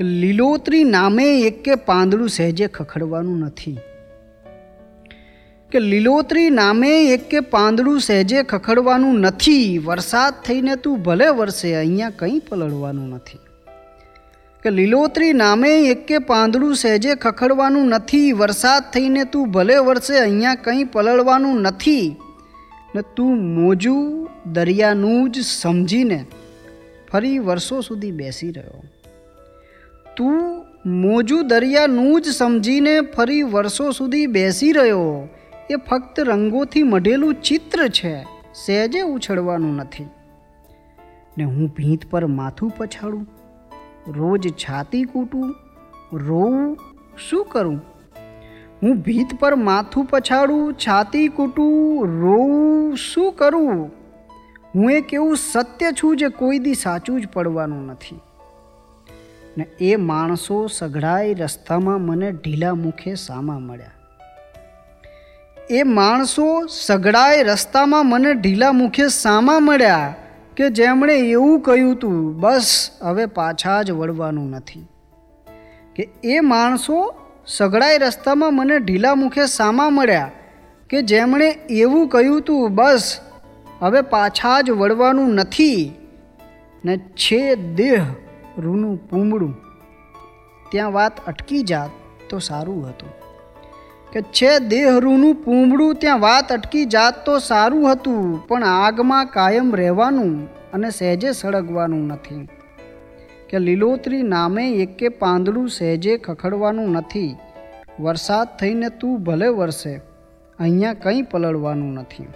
લીલોતરી નામે એકે પાંદડું સહેજે ખખડવાનું નથી. કે લીલોતરી નામે એકે પાંદડું સહેજે ખખડવાનું નથી. વરસાદ થઈને તું ભલે વરસે, અહીંયા કંઈ પલળવાનું નથી. કે લીલોતરી નામે એકે પાંદડું સહેજે ખખડવાનું નથી. વરસાદ થઈને તું ભલે વરસે, અહીંયા કંઈ પલળવાનું નથી. ને તું મોજું દરિયાનું જ સમજીને ફરી વર્ષો સુધી બેસી રહ્યો. તું મોજું દરિયાનું જ સમજીને ફરી વર્ષો સુધી બેસી રહ્યો. એ ફક્ત રંગોથી મઢેલું ચિત્ર છે, સહેજે ઉછળવાનું નથી. ને હું ભીંત પર માથું પછાડું, રોજ છાતી કૂટું, રોવું શું કરું? હું ભીત પર માથું પછાડું, છાતી કૂટું, રોવું શું કરું? હું એક એવું સત્ય છું જે કોઈ દી સાચું જ પડવાનું નથી. ને એ માણસો સઘળાઈ રસ્તામાં મને ઢીલા મુખે સામા મળ્યા. એ માણસો સઘળાઈ રસ્તામાં મને ઢીલા મુખે સામા મળ્યા કે જેમણે એવું કહ્યું હતું બસ, હવે પાછા જ વળવાનું નથી. કે એ માણસો સઘળાઈ રસ્તામાં મને ઢીલા મુખે સામા મળ્યા કે જેમણે એવું કહ્યું હતું બસ, હવે પાછા જ વળવાનું નથી. ને છે દેહ રૂનું પૂમડું. ત્યાં વાત અટકી જાત તો સારું હતું. કે છે દેહરૂનું પૂમડું ત્યાં વાત અટકી જાત તો સારું હતું, પણ આગમાં કાયમ રહેવાનું અને સહેજે સળગવાનું નથી. કે લીલોતરી નામે એકે પાંદડું સહેજે ખખડવાનું નથી. વરસાદ થઈને તું ભલે વરસે, અહીંયા કંઈ પલળવાનું નથી.